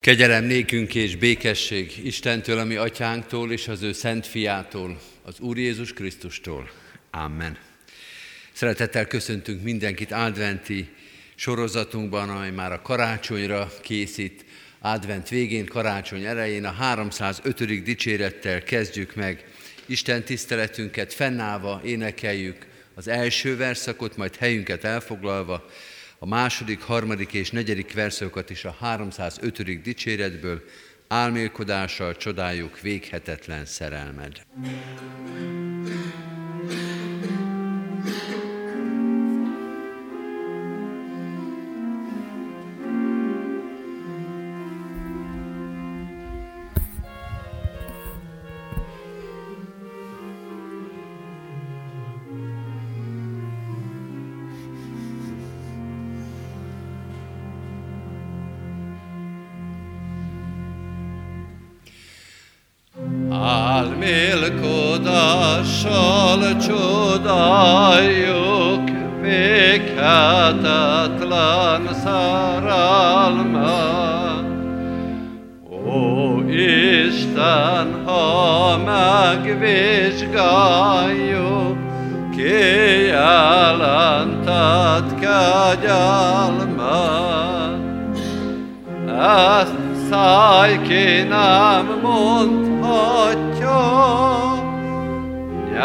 Kegyelem nékünk és békesség Istentől, ami atyánktól és az ő szent fiától, az Úr Jézus Krisztustól. Amen. Szeretettel köszöntünk mindenkit adventi sorozatunkban, amely már a karácsonyra készít. Advent végén, karácsony elején a 305. dicsérettel kezdjük meg Isten tiszteletünket, fennállva énekeljük az első verszakot, majd helyünket elfoglalva, a második, harmadik és negyedik verszakokat is a 305. dicséretből, álmélkodással csodáljuk véghetetlen szerelmed. Álmélkodással csodáljuk véghetetlen szerelmet. Ó Isten, ha megvizsgáljuk, kijelentett kegyelmet. Ezt száj ki nem mondhatja,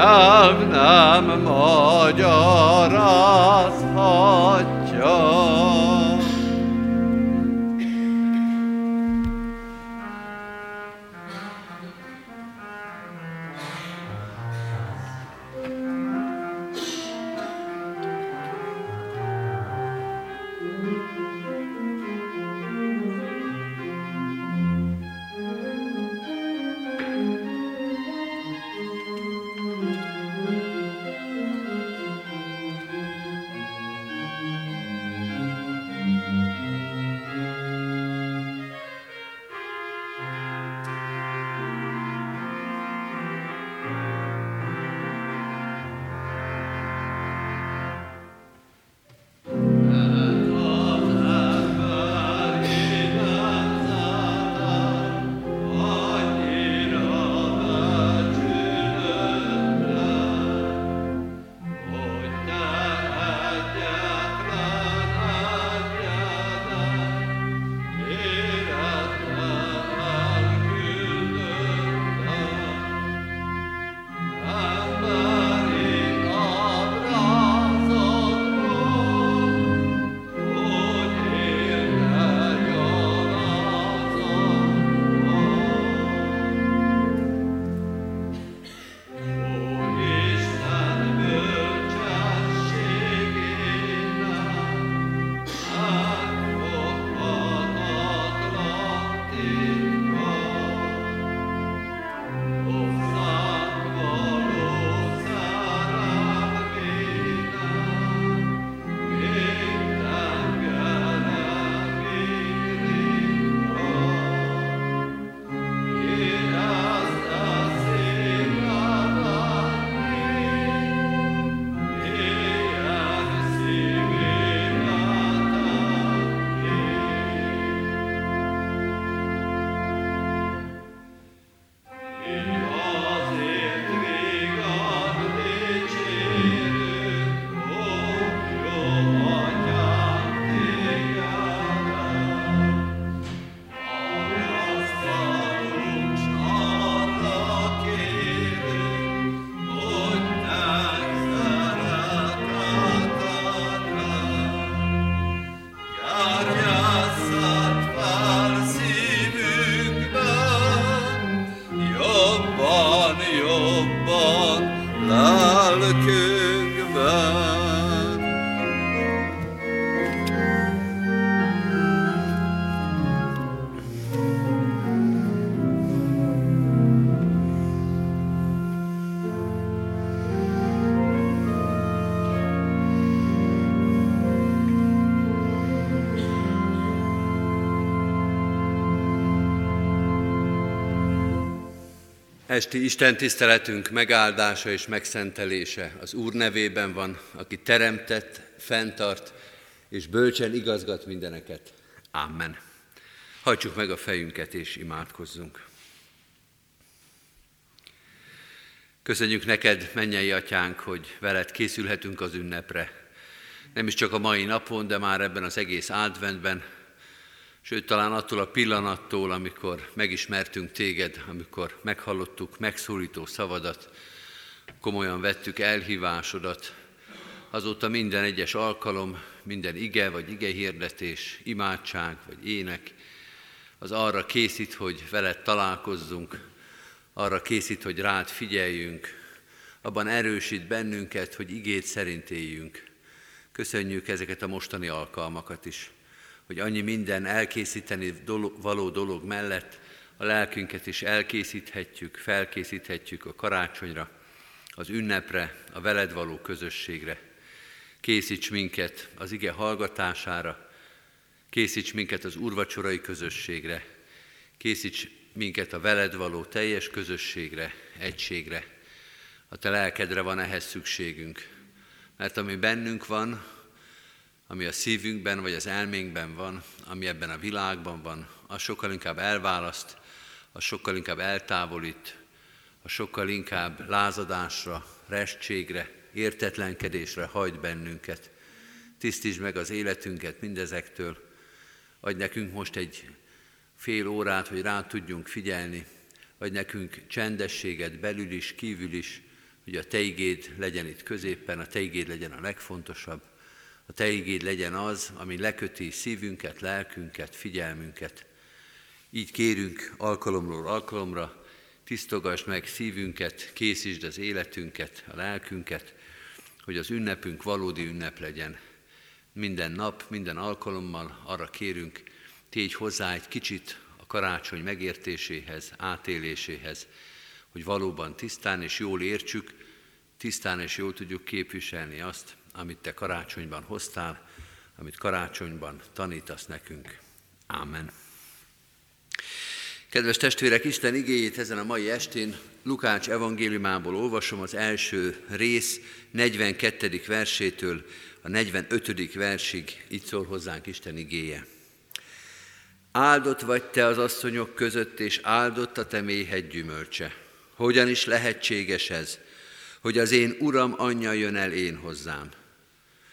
nyelv nem magyarázhatja. Esti Isten tiszteletünk megáldása és megszentelése az Úr nevében van, aki teremtett, fenntart és bölcsen igazgat mindeneket. Amen. Hajtsuk meg a fejünket és imádkozzunk. Köszönjük neked, mennyei atyánk, hogy veled készülhetünk az ünnepre. Nem is csak a mai napon, de már ebben az egész adventben, sőt talán attól a pillanattól, amikor megismertünk téged, amikor meghallottuk megszólító szavadat, komolyan vettük elhívásodat, azóta minden egyes alkalom, minden ige vagy ige hirdetés, imádság vagy ének, az arra készít, hogy veled találkozzunk, arra készít, hogy rád figyeljünk, abban erősít bennünket, hogy igét szerint éljünk. Köszönjük ezeket a mostani alkalmakat is, hogy annyi minden elkészíteni való dolog mellett a lelkünket is elkészíthetjük, felkészíthetjük a karácsonyra, az ünnepre, a veled való közösségre. Készíts minket az ige hallgatására, készíts minket az urvacsorai közösségre, készíts minket a veled való teljes közösségre, egységre. A te lelkedre van ehhez szükségünk, mert ami bennünk van, ami a szívünkben vagy az elménkben van, ami ebben a világban van, az sokkal inkább elválaszt, az sokkal inkább eltávolít, az sokkal inkább lázadásra, restségre, értetlenkedésre hajt bennünket. Tisztítsd meg az életünket mindezektől. Adj nekünk most egy fél órát, hogy rá tudjunk figyelni. Adj nekünk csendességet belül is, kívül is, hogy a Te igéd legyen itt középen, a Te igéd legyen a legfontosabb. A Te igéd legyen az, ami leköti szívünket, lelkünket, figyelmünket. Így kérünk alkalomról alkalomra, tisztogass meg szívünket, készítsd az életünket, a lelkünket, hogy az ünnepünk valódi ünnep legyen. Minden nap, minden alkalommal arra kérünk, tégy hozzá egy kicsit a karácsony megértéséhez, átéléséhez, hogy valóban tisztán és jól értsük, tisztán és jól tudjuk képviselni azt, amit te karácsonyban hoztál, amit karácsonyban tanítasz nekünk. Ámen. Kedves testvérek, Isten igéjét ezen a mai estén Lukács evangéliumából olvasom az első rész 42. versétől a 45. versig, így szól hozzánk Isten igéje. Áldott vagy te az asszonyok között, és áldott a te méhed gyümölcse. Hogyan is lehetséges ez, hogy az én uram anyja jön el én hozzám?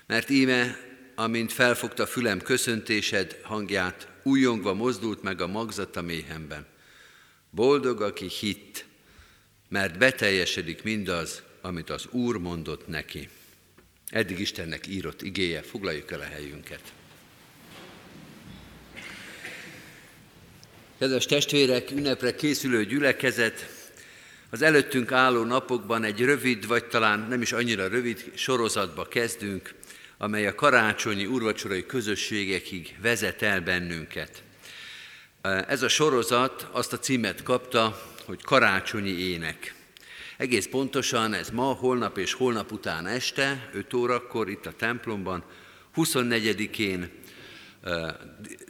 Mert íme, amint felfogta fülem köszöntésed hangját, újongva mozdult meg a magzata méhemben. Boldog, aki hitt, mert beteljesedik mindaz, amit az Úr mondott neki. Eddig Istennek írott igéje, foglaljuk el a helyünket. Kedves testvérek, ünnepre készülő gyülekezet, az előttünk álló napokban egy rövid, vagy talán nem is annyira rövid sorozatba kezdünk, amely a karácsonyi urvacsorai közösségekig vezet el bennünket. Ez a sorozat azt a címet kapta, hogy karácsonyi ének. Egész pontosan ez ma, holnap és holnap után este, 5 órakor itt a templomban, 24-én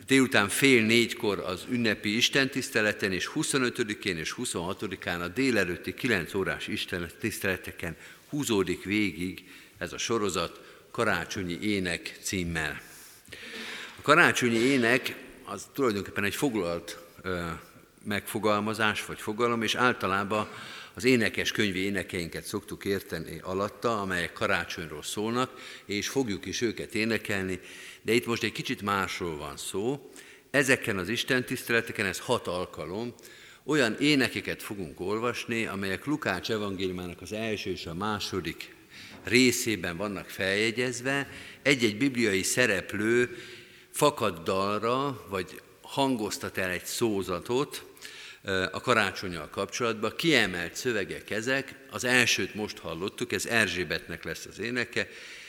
délután fél négykor az ünnepi istentiszteleten, és 25-én és 26-án a délelőtti 9 órás istentiszteleteken húzódik végig ez a sorozat Karácsonyi Ének címmel. A karácsonyi ének az tulajdonképpen egy foglalt ö, megfogalmazás vagy fogalom, és általában az énekes könyvi énekeinket szoktuk érteni alatta, amelyek karácsonyról szólnak, és fogjuk is őket énekelni, de itt most egy kicsit másról van szó. Ezeken az Isten tiszteleteken, ez hat alkalom, olyan énekeket fogunk olvasni, amelyek Lukács evangéliumának az első és a második részében vannak feljegyezve, egy-egy bibliai szereplő fakad dalra, vagy hangoztat el egy szózatot a karácsonyal kapcsolatban. Kiemelt szövegek ezek, az elsőt most hallottuk, ez Erzsébetnek lesz az éneke,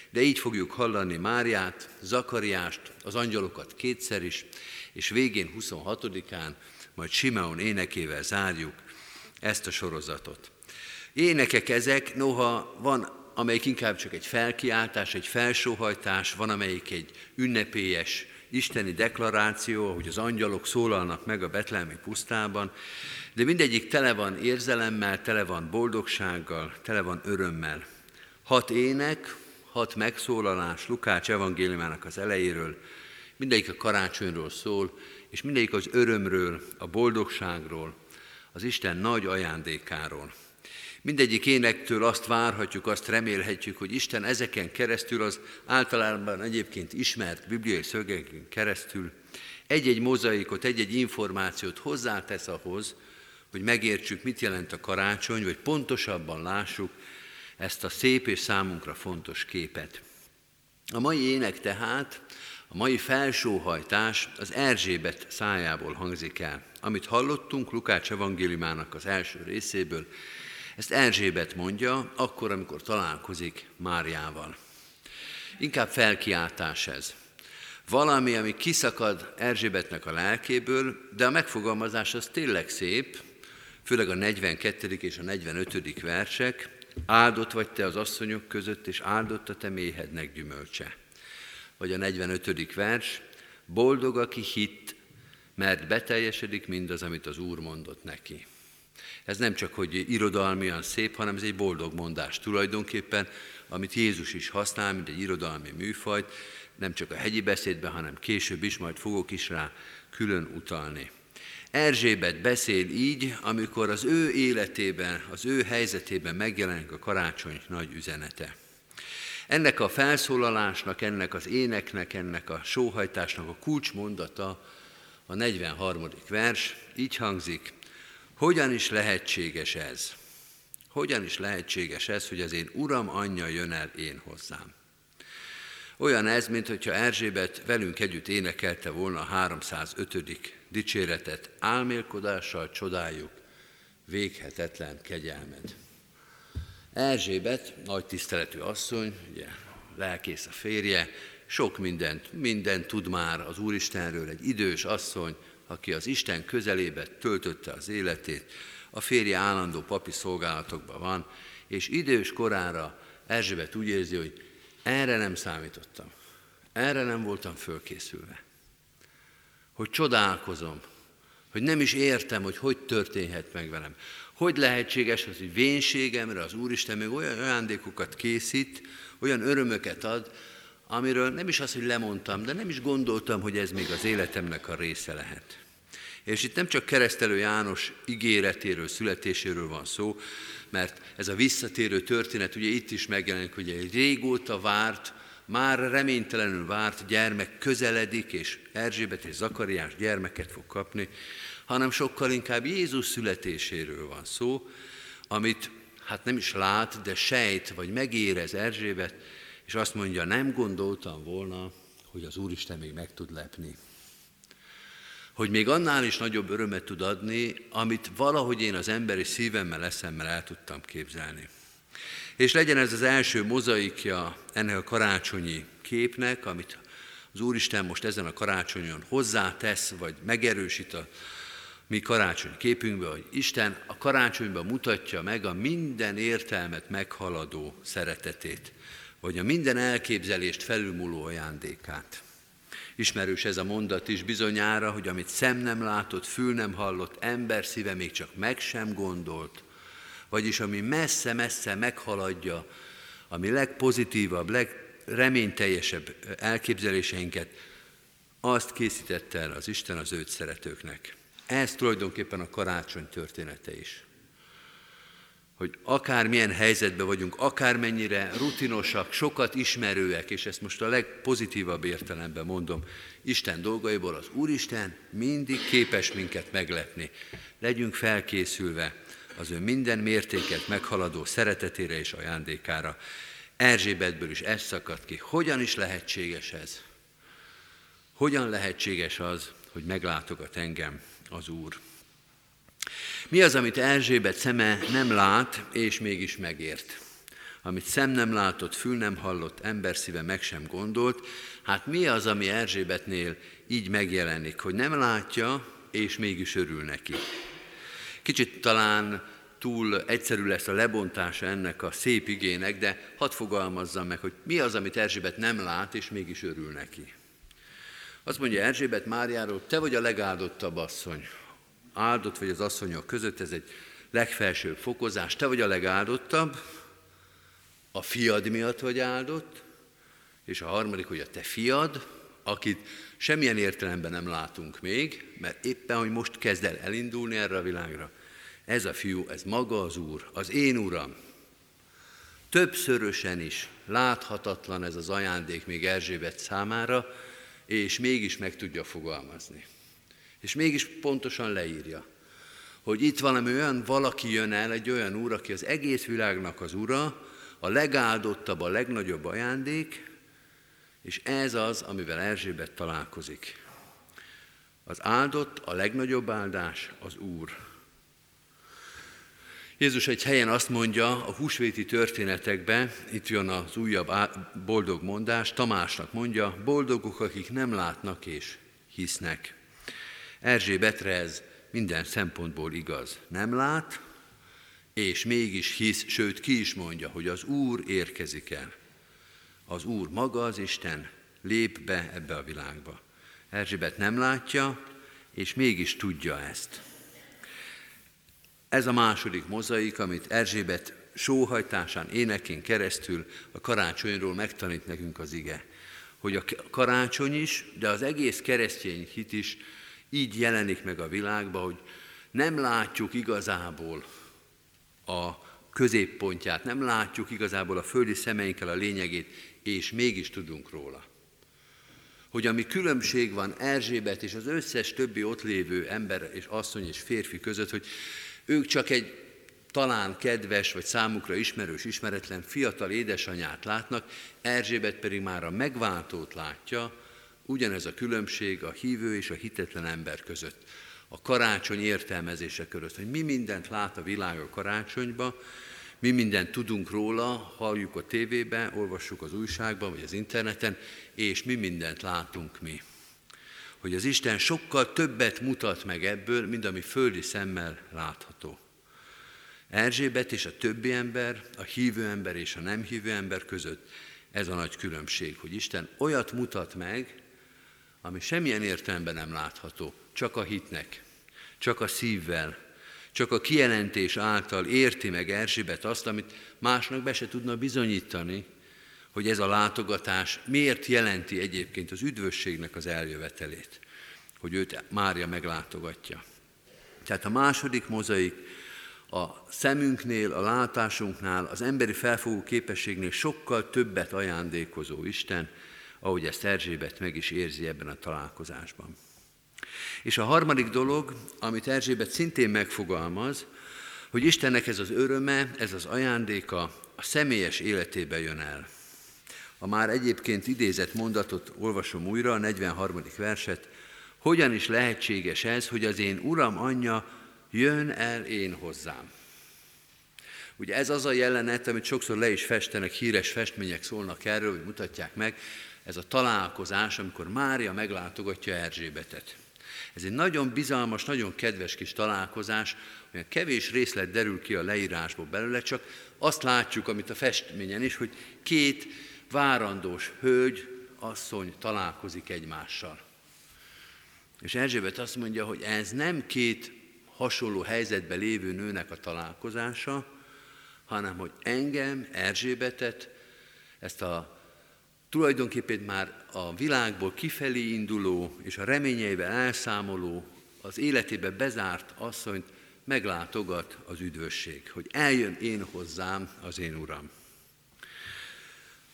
de így fogjuk hallani Máriát, Zakariást, az angyalokat kétszer is, és végén 26-án majd Simeon énekével zárjuk ezt a sorozatot. Énekek ezek, noha van amelyik inkább csak egy felkiáltás, egy felsóhajtás, van amelyik egy ünnepélyes isteni deklaráció, hogy az angyalok szólalnak meg a betlemi pusztában, de mindegyik tele van érzelemmel, tele van boldogsággal, tele van örömmel. Hat ének, hat megszólalás Lukács evangéliumának az elejéről, mindegyik a karácsonyról szól, és mindegyik az örömről, a boldogságról, az Isten nagy ajándékáról. Mindegyik énektől azt várhatjuk, azt remélhetjük, hogy Isten ezeken keresztül, az általában egyébként ismert bibliai szögeken keresztül egy-egy mozaikot, egy-egy információt hozzátesz ahhoz, hogy megértsük, mit jelent a karácsony, vagy pontosabban lássuk ezt a szép és számunkra fontos képet. A mai ének tehát, a mai felsóhajtás az Erzsébet szájából hangzik el. Amit hallottunk Lukács evangéliumának az első részéből, ezt Erzsébet mondja akkor, amikor találkozik Máriával. Inkább felkiáltás ez. Valami, ami kiszakad Erzsébetnek a lelkéből, de a megfogalmazás az tényleg szép, főleg a 42. és a 45. versek, áldott vagy te az asszonyok között, és áldott a te méhednek gyümölcse. Vagy a 45. vers, boldog, aki hitt, mert beteljesedik mindaz, amit az Úr mondott neki. Ez nem csak, hogy irodalmian szép, hanem ez egy boldog mondás tulajdonképpen, amit Jézus is használ, mint egy irodalmi műfajt, nem csak a hegyi beszédben, hanem később is, majd fogok is rá külön utalni. Erzsébet beszél így, amikor az ő életében, az ő helyzetében megjelenik a karácsony nagy üzenete. Ennek a felszólalásnak, ennek az éneknek, ennek a sóhajtásnak a kulcsmondata a 43. vers, így hangzik, hogyan is lehetséges ez? Hogyan is lehetséges ez, hogy az én Uram anyja jön el én hozzám? Olyan ez, mint hogyha Erzsébet velünk együtt énekelte volna a 305. dicséretet, álmélkodással csodáljuk véghetetlen kegyelmed. Erzsébet, nagy tiszteletű asszony, ugye lelkész a férje, sok mindent, mindent tud már az Úristenről, egy idős asszony, aki az Isten közelébe töltötte az életét, a férje állandó papi szolgálatokban van, és idős korára Erzsébet úgy érzi, hogy erre nem számítottam. Erre nem voltam fölkészülve. Hogy csodálkozom, hogy nem is értem, hogy hogy történhet meg velem. Hogy lehetséges az, hogy vénségemre az Úristen még olyan ajándékokat készít, olyan örömöket ad, amiről nem is az, hogy lemondtam, de nem is gondoltam, hogy ez még az életemnek a része lehet. És itt nem csak keresztelő János ígéretéről, születéséről van szó, mert ez a visszatérő történet ugye itt is megjelenik, hogy egy régóta várt, már reménytelenül várt gyermek közeledik, és Erzsébet és Zakariás gyermeket fog kapni, hanem sokkal inkább Jézus születéséről van szó, amit hát nem is lát, de sejt, vagy megérez Erzsébet, és azt mondja, nem gondoltam volna, hogy az Úristen még meg tud lepni hogy még annál is nagyobb örömet tud adni, amit valahogy én az emberi szívemmel, eszemmel el tudtam képzelni. És legyen ez az első mozaikja ennek a karácsonyi képnek, amit az Úristen most ezen a karácsonyon hozzátesz, vagy megerősít a mi karácsony képünkbe, hogy Isten a karácsonyban mutatja meg a minden értelmet meghaladó szeretetét, vagy a minden elképzelést felülmúló ajándékát. Ismerős ez a mondat is bizonyára, hogy amit szem nem látott, fül nem hallott, ember szíve még csak meg sem gondolt, vagyis ami messze-messze meghaladja a mi legpozitívabb, legreményteljesebb elképzeléseinket, azt készítette el az Isten az őt szeretőknek. Ez tulajdonképpen a karácsony története is hogy akármilyen helyzetben vagyunk, akármennyire rutinosak, sokat ismerőek, és ezt most a legpozitívabb értelemben mondom, Isten dolgaiból az Úristen mindig képes minket meglepni. Legyünk felkészülve az ő minden mértéket meghaladó szeretetére és ajándékára. Erzsébetből is ez szakadt ki. Hogyan is lehetséges ez? Hogyan lehetséges az, hogy meglátogat engem az Úr? Mi az, amit Erzsébet szeme nem lát, és mégis megért? Amit szem nem látott, fül nem hallott, ember szíve meg sem gondolt, hát mi az, ami Erzsébetnél így megjelenik, hogy nem látja, és mégis örül neki? Kicsit talán túl egyszerű lesz a lebontása ennek a szép igének, de hadd fogalmazzam meg, hogy mi az, amit Erzsébet nem lát, és mégis örül neki. Azt mondja Erzsébet Máriáról, te vagy a legáldottabb asszony, áldott vagy az asszonyok között, ez egy legfelsőbb fokozás. Te vagy a legáldottabb, a fiad miatt vagy áldott, és a harmadik, hogy a te fiad, akit semmilyen értelemben nem látunk még, mert éppen, hogy most kezd el elindulni erre a világra, ez a fiú, ez maga az Úr, az én Uram. Többszörösen is láthatatlan ez az ajándék még Erzsébet számára, és mégis meg tudja fogalmazni. És mégis pontosan leírja, hogy itt valami olyan valaki jön el, egy olyan úr, aki az egész világnak az ura, a legáldottabb, a legnagyobb ajándék, és ez az, amivel Erzsébet találkozik. Az áldott, a legnagyobb áldás az Úr. Jézus egy helyen azt mondja a húsvéti történetekben, itt jön az újabb boldog mondás, Tamásnak mondja, boldogok, akik nem látnak és hisznek. Erzsébetre ez minden szempontból igaz. Nem lát, és mégis hisz, sőt ki is mondja, hogy az Úr érkezik el. Az Úr maga az Isten lép be ebbe a világba. Erzsébet nem látja, és mégis tudja ezt. Ez a második mozaik, amit Erzsébet sóhajtásán, énekén keresztül a karácsonyról megtanít nekünk az ige. Hogy a karácsony is, de az egész keresztény hit is így jelenik meg a világba, hogy nem látjuk igazából a középpontját, nem látjuk igazából a földi szemeinkkel a lényegét, és mégis tudunk róla. Hogy ami különbség van Erzsébet és az összes többi ott lévő ember és asszony és férfi között, hogy ők csak egy talán kedves, vagy számukra ismerős, ismeretlen fiatal édesanyát látnak, Erzsébet pedig már a megváltót látja, ugyanez a különbség a hívő és a hitetlen ember között, a karácsony értelmezése között, hogy mi mindent lát a világ a karácsonyba, mi mindent tudunk róla, halljuk a tévébe, olvassuk az újságban vagy az interneten, és mi mindent látunk mi. Hogy az Isten sokkal többet mutat meg ebből, mint ami földi szemmel látható. Erzsébet és a többi ember, a hívő ember és a nem hívő ember között ez a nagy különbség, hogy Isten olyat mutat meg, ami semmilyen értelemben nem látható, csak a hitnek, csak a szívvel, csak a kijelentés által érti meg Erzsébet azt, amit másnak be se tudna bizonyítani, hogy ez a látogatás miért jelenti egyébként az üdvösségnek az eljövetelét, hogy őt Mária meglátogatja. Tehát a második mozaik a szemünknél, a látásunknál, az emberi felfogó képességnél sokkal többet ajándékozó Isten, ahogy ezt Erzsébet meg is érzi ebben a találkozásban. És a harmadik dolog, amit Erzsébet szintén megfogalmaz, hogy Istennek ez az öröme, ez az ajándéka a személyes életébe jön el. A már egyébként idézett mondatot olvasom újra, a 43. verset. Hogyan is lehetséges ez, hogy az én Uram anyja jön el én hozzám? Ugye ez az a jelenet, amit sokszor le is festenek, híres festmények szólnak erről, hogy mutatják meg, ez a találkozás, amikor Mária meglátogatja Erzsébetet. Ez egy nagyon bizalmas, nagyon kedves kis találkozás, olyan kevés részlet derül ki a leírásból belőle, csak azt látjuk, amit a festményen is, hogy két várandós hölgy, asszony találkozik egymással. És Erzsébet azt mondja, hogy ez nem két hasonló helyzetben lévő nőnek a találkozása, hanem hogy engem, Erzsébetet, ezt a tulajdonképpen már a világból kifelé induló és a reményeivel elszámoló, az életébe bezárt asszonyt meglátogat az üdvösség, hogy eljön én hozzám az én Uram.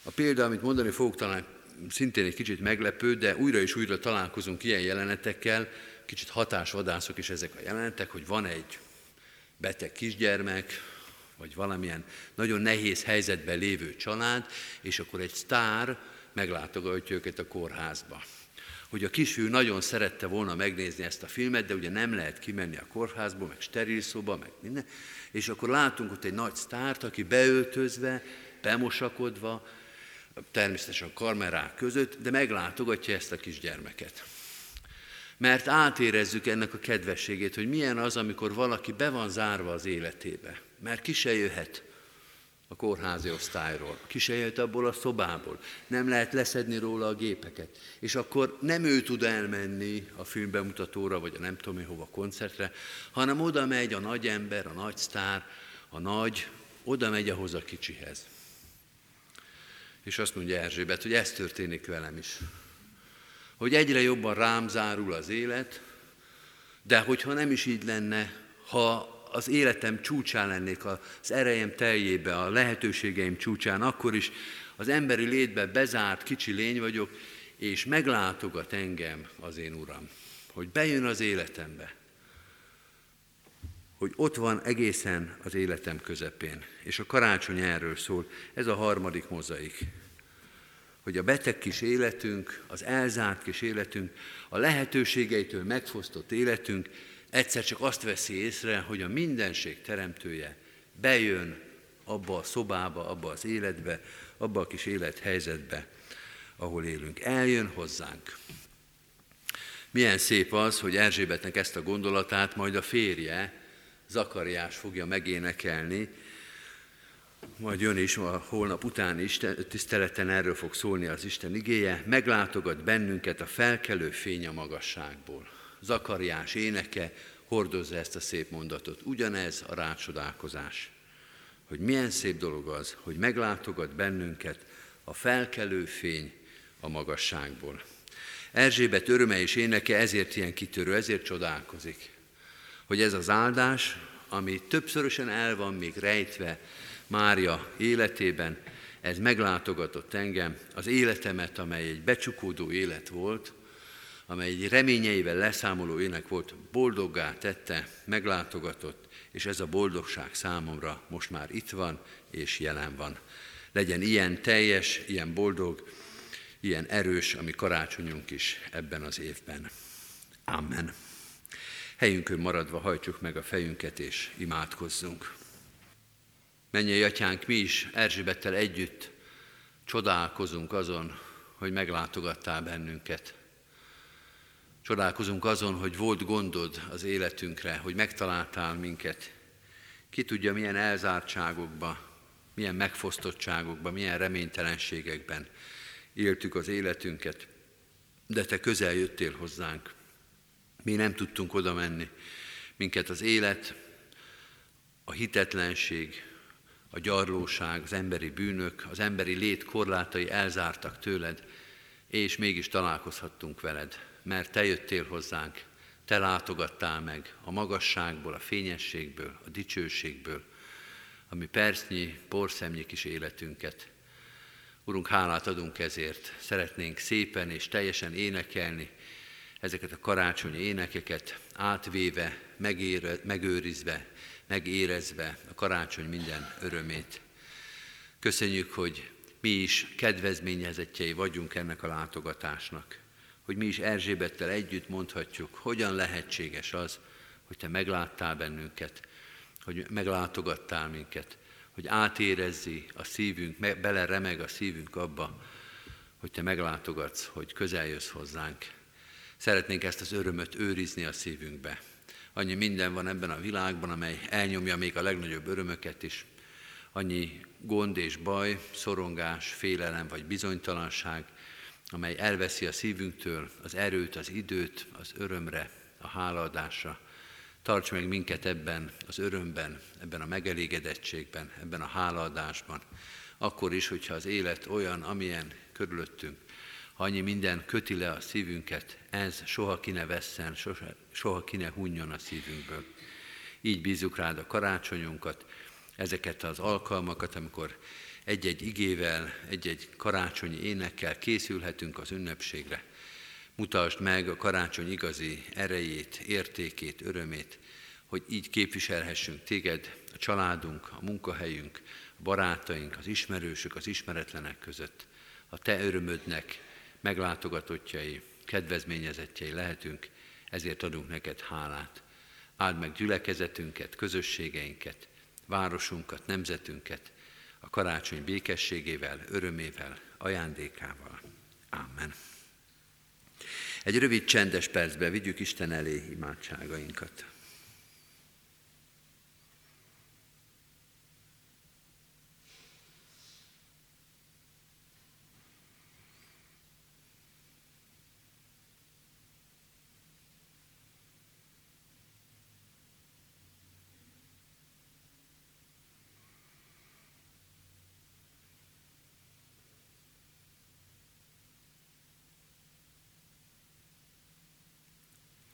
A példa, amit mondani fogok, talán szintén egy kicsit meglepő, de újra és újra találkozunk ilyen jelenetekkel, kicsit hatásvadászok is ezek a jelenetek, hogy van egy beteg kisgyermek, vagy valamilyen nagyon nehéz helyzetben lévő család, és akkor egy sztár meglátogatja őket a kórházba. Hogy a kisfiú nagyon szerette volna megnézni ezt a filmet, de ugye nem lehet kimenni a kórházba, meg steril szoba, meg minden, és akkor látunk ott egy nagy sztárt, aki beöltözve, bemosakodva, természetesen a kamerák között, de meglátogatja ezt a kisgyermeket. Mert átérezzük ennek a kedvességét, hogy milyen az, amikor valaki be van zárva az életébe, mert ki se jöhet a kórházi osztályról, ki se jöhet abból a szobából, nem lehet leszedni róla a gépeket, és akkor nem ő tud elmenni a filmbemutatóra, vagy a nem tudom hova koncertre, hanem oda megy a nagy ember, a nagy sztár, a nagy, oda megy ahhoz a kicsihez. És azt mondja Erzsébet, hogy ez történik velem is. Hogy egyre jobban rám zárul az élet, de hogyha nem is így lenne, ha az életem csúcsán lennék, az erejem teljébe, a lehetőségeim csúcsán, akkor is az emberi létbe bezárt kicsi lény vagyok, és meglátogat engem az én Uram, hogy bejön az életembe, hogy ott van egészen az életem közepén. És a karácsony erről szól, ez a harmadik mozaik. Hogy a beteg kis életünk, az elzárt kis életünk, a lehetőségeitől megfosztott életünk egyszer csak azt veszi észre, hogy a mindenség teremtője bejön abba a szobába, abba az életbe, abba a kis élethelyzetbe, ahol élünk. Eljön hozzánk. Milyen szép az, hogy Erzsébetnek ezt a gondolatát majd a férje, Zakariás fogja megénekelni, majd jön is a holnap után is, tiszteleten erről fog szólni az Isten igéje, meglátogat bennünket a felkelő fény a magasságból. Zakariás éneke hordozza ezt a szép mondatot. Ugyanez a rácsodálkozás, hogy milyen szép dolog az, hogy meglátogat bennünket a felkelő fény a magasságból. Erzsébet öröme és éneke ezért ilyen kitörő, ezért csodálkozik, hogy ez az áldás, ami többszörösen el van még rejtve Mária életében, ez meglátogatott engem, az életemet, amely egy becsukódó élet volt, amely egy reményeivel leszámoló ének volt, boldoggá tette, meglátogatott, és ez a boldogság számomra most már itt van és jelen van. Legyen ilyen teljes, ilyen boldog, ilyen erős, ami karácsonyunk is ebben az évben. Amen. Helyünkön maradva hajtsuk meg a fejünket és imádkozzunk. Menjél, atyánk, mi is Erzsébettel együtt csodálkozunk azon, hogy meglátogattál bennünket. Csodálkozunk azon, hogy volt gondod az életünkre, hogy megtaláltál minket. Ki tudja, milyen elzártságokba, milyen megfosztottságokba, milyen reménytelenségekben éltük az életünket, de te közel jöttél hozzánk. Mi nem tudtunk oda menni. Minket az élet, a hitetlenség, a gyarlóság, az emberi bűnök, az emberi lét korlátai elzártak tőled, és mégis találkozhattunk veled mert Te jöttél hozzánk, Te látogattál meg a magasságból, a fényességből, a dicsőségből, ami percnyi, porszemnyi kis életünket. Urunk, hálát adunk ezért, szeretnénk szépen és teljesen énekelni ezeket a karácsonyi énekeket, átvéve, megőrizve, megérezve a karácsony minden örömét. Köszönjük, hogy mi is kedvezményezettjei vagyunk ennek a látogatásnak hogy mi is Erzsébettel együtt mondhatjuk, hogyan lehetséges az, hogy te megláttál bennünket, hogy meglátogattál minket, hogy átérezzi a szívünk, bele remeg a szívünk abba, hogy te meglátogatsz, hogy közel jössz hozzánk. Szeretnénk ezt az örömöt őrizni a szívünkbe. Annyi minden van ebben a világban, amely elnyomja még a legnagyobb örömöket is. Annyi gond és baj, szorongás, félelem vagy bizonytalanság, amely elveszi a szívünktől az erőt, az időt, az örömre, a hálaadásra. Tarts meg minket ebben az örömben, ebben a megelégedettségben, ebben a hálaadásban. Akkor is, hogyha az élet olyan, amilyen körülöttünk, annyi minden köti le a szívünket, ez soha ki ne vesszen, soha, soha ki ne hunjon a szívünkből. Így bízunk rád a karácsonyunkat, ezeket az alkalmakat, amikor egy-egy igével, egy-egy karácsonyi énekkel készülhetünk az ünnepségre. Mutasd meg a karácsony igazi erejét, értékét, örömét, hogy így képviselhessünk téged, a családunk, a munkahelyünk, a barátaink, az ismerősök, az ismeretlenek között. A te örömödnek meglátogatottjai, kedvezményezettjei lehetünk, ezért adunk neked hálát. Áld meg gyülekezetünket, közösségeinket, városunkat, nemzetünket, a karácsony békességével, örömével, ajándékával. Amen. Egy rövid csendes percbe vigyük Isten elé imádságainkat.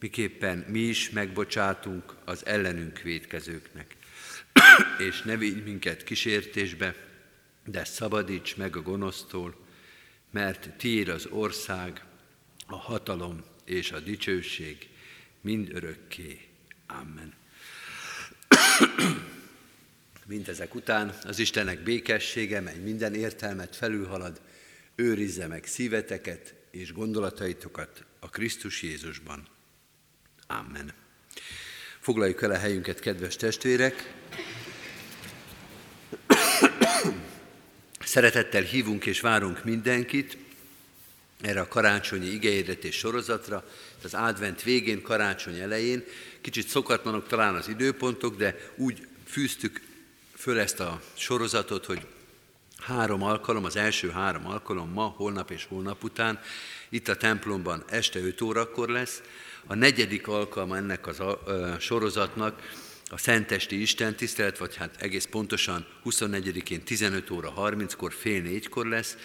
miképpen mi is megbocsátunk az ellenünk védkezőknek. és ne vigy minket kísértésbe, de szabadíts meg a gonosztól, mert tiéd az ország, a hatalom és a dicsőség mind örökké. Amen. Mindezek után az Istennek békessége, mely minden értelmet felülhalad, őrizze meg szíveteket és gondolataitokat a Krisztus Jézusban. Amen. Foglaljuk el a helyünket, kedves testvérek! Szeretettel hívunk és várunk mindenkit erre a karácsonyi igényedés sorozatra, az advent végén, karácsony elején. Kicsit szokatlanok talán az időpontok, de úgy fűztük föl ezt a sorozatot, hogy három alkalom, az első három alkalom ma, holnap és holnap után, itt a templomban este 5 órakor lesz, a negyedik alkalma ennek a sorozatnak a Szentesti Isten tisztelet, vagy hát egész pontosan 24-én 15 óra 30-kor, fél négykor lesz,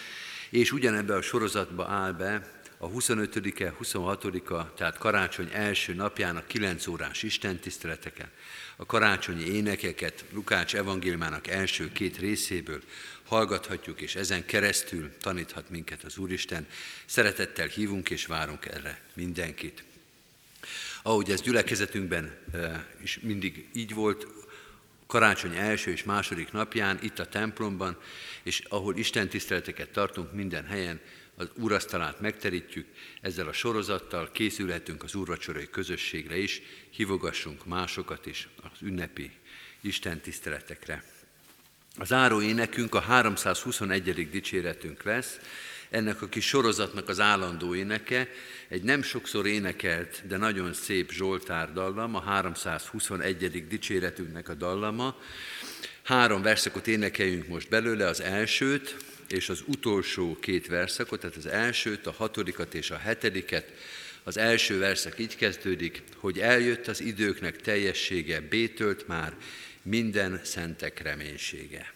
és ugyanebben a sorozatba áll be a 25-e, 26-a, tehát karácsony első napján a 9 órás istentiszteleteken, a karácsonyi énekeket Lukács evangéliumának első két részéből hallgathatjuk, és ezen keresztül taníthat minket az Úristen. Szeretettel hívunk és várunk erre mindenkit. Ahogy ez gyülekezetünkben is mindig így volt, karácsony első és második napján, itt a templomban, és ahol Isten tiszteleteket tartunk minden helyen, az úrasztalát megterítjük, ezzel a sorozattal készülhetünk az úrvacsorai közösségre is, hívogassunk másokat is az ünnepi Isten tiszteletekre. Az áró énekünk a 321. dicséretünk lesz, ennek a kis sorozatnak az állandó éneke, egy nem sokszor énekelt, de nagyon szép Zsoltár dallam, a 321. dicséretünknek a dallama. Három verszakot énekeljünk most belőle, az elsőt és az utolsó két verszakot, tehát az elsőt, a hatodikat és a hetediket. Az első verszak így kezdődik, hogy eljött az időknek teljessége, bétölt már minden szentek reménysége.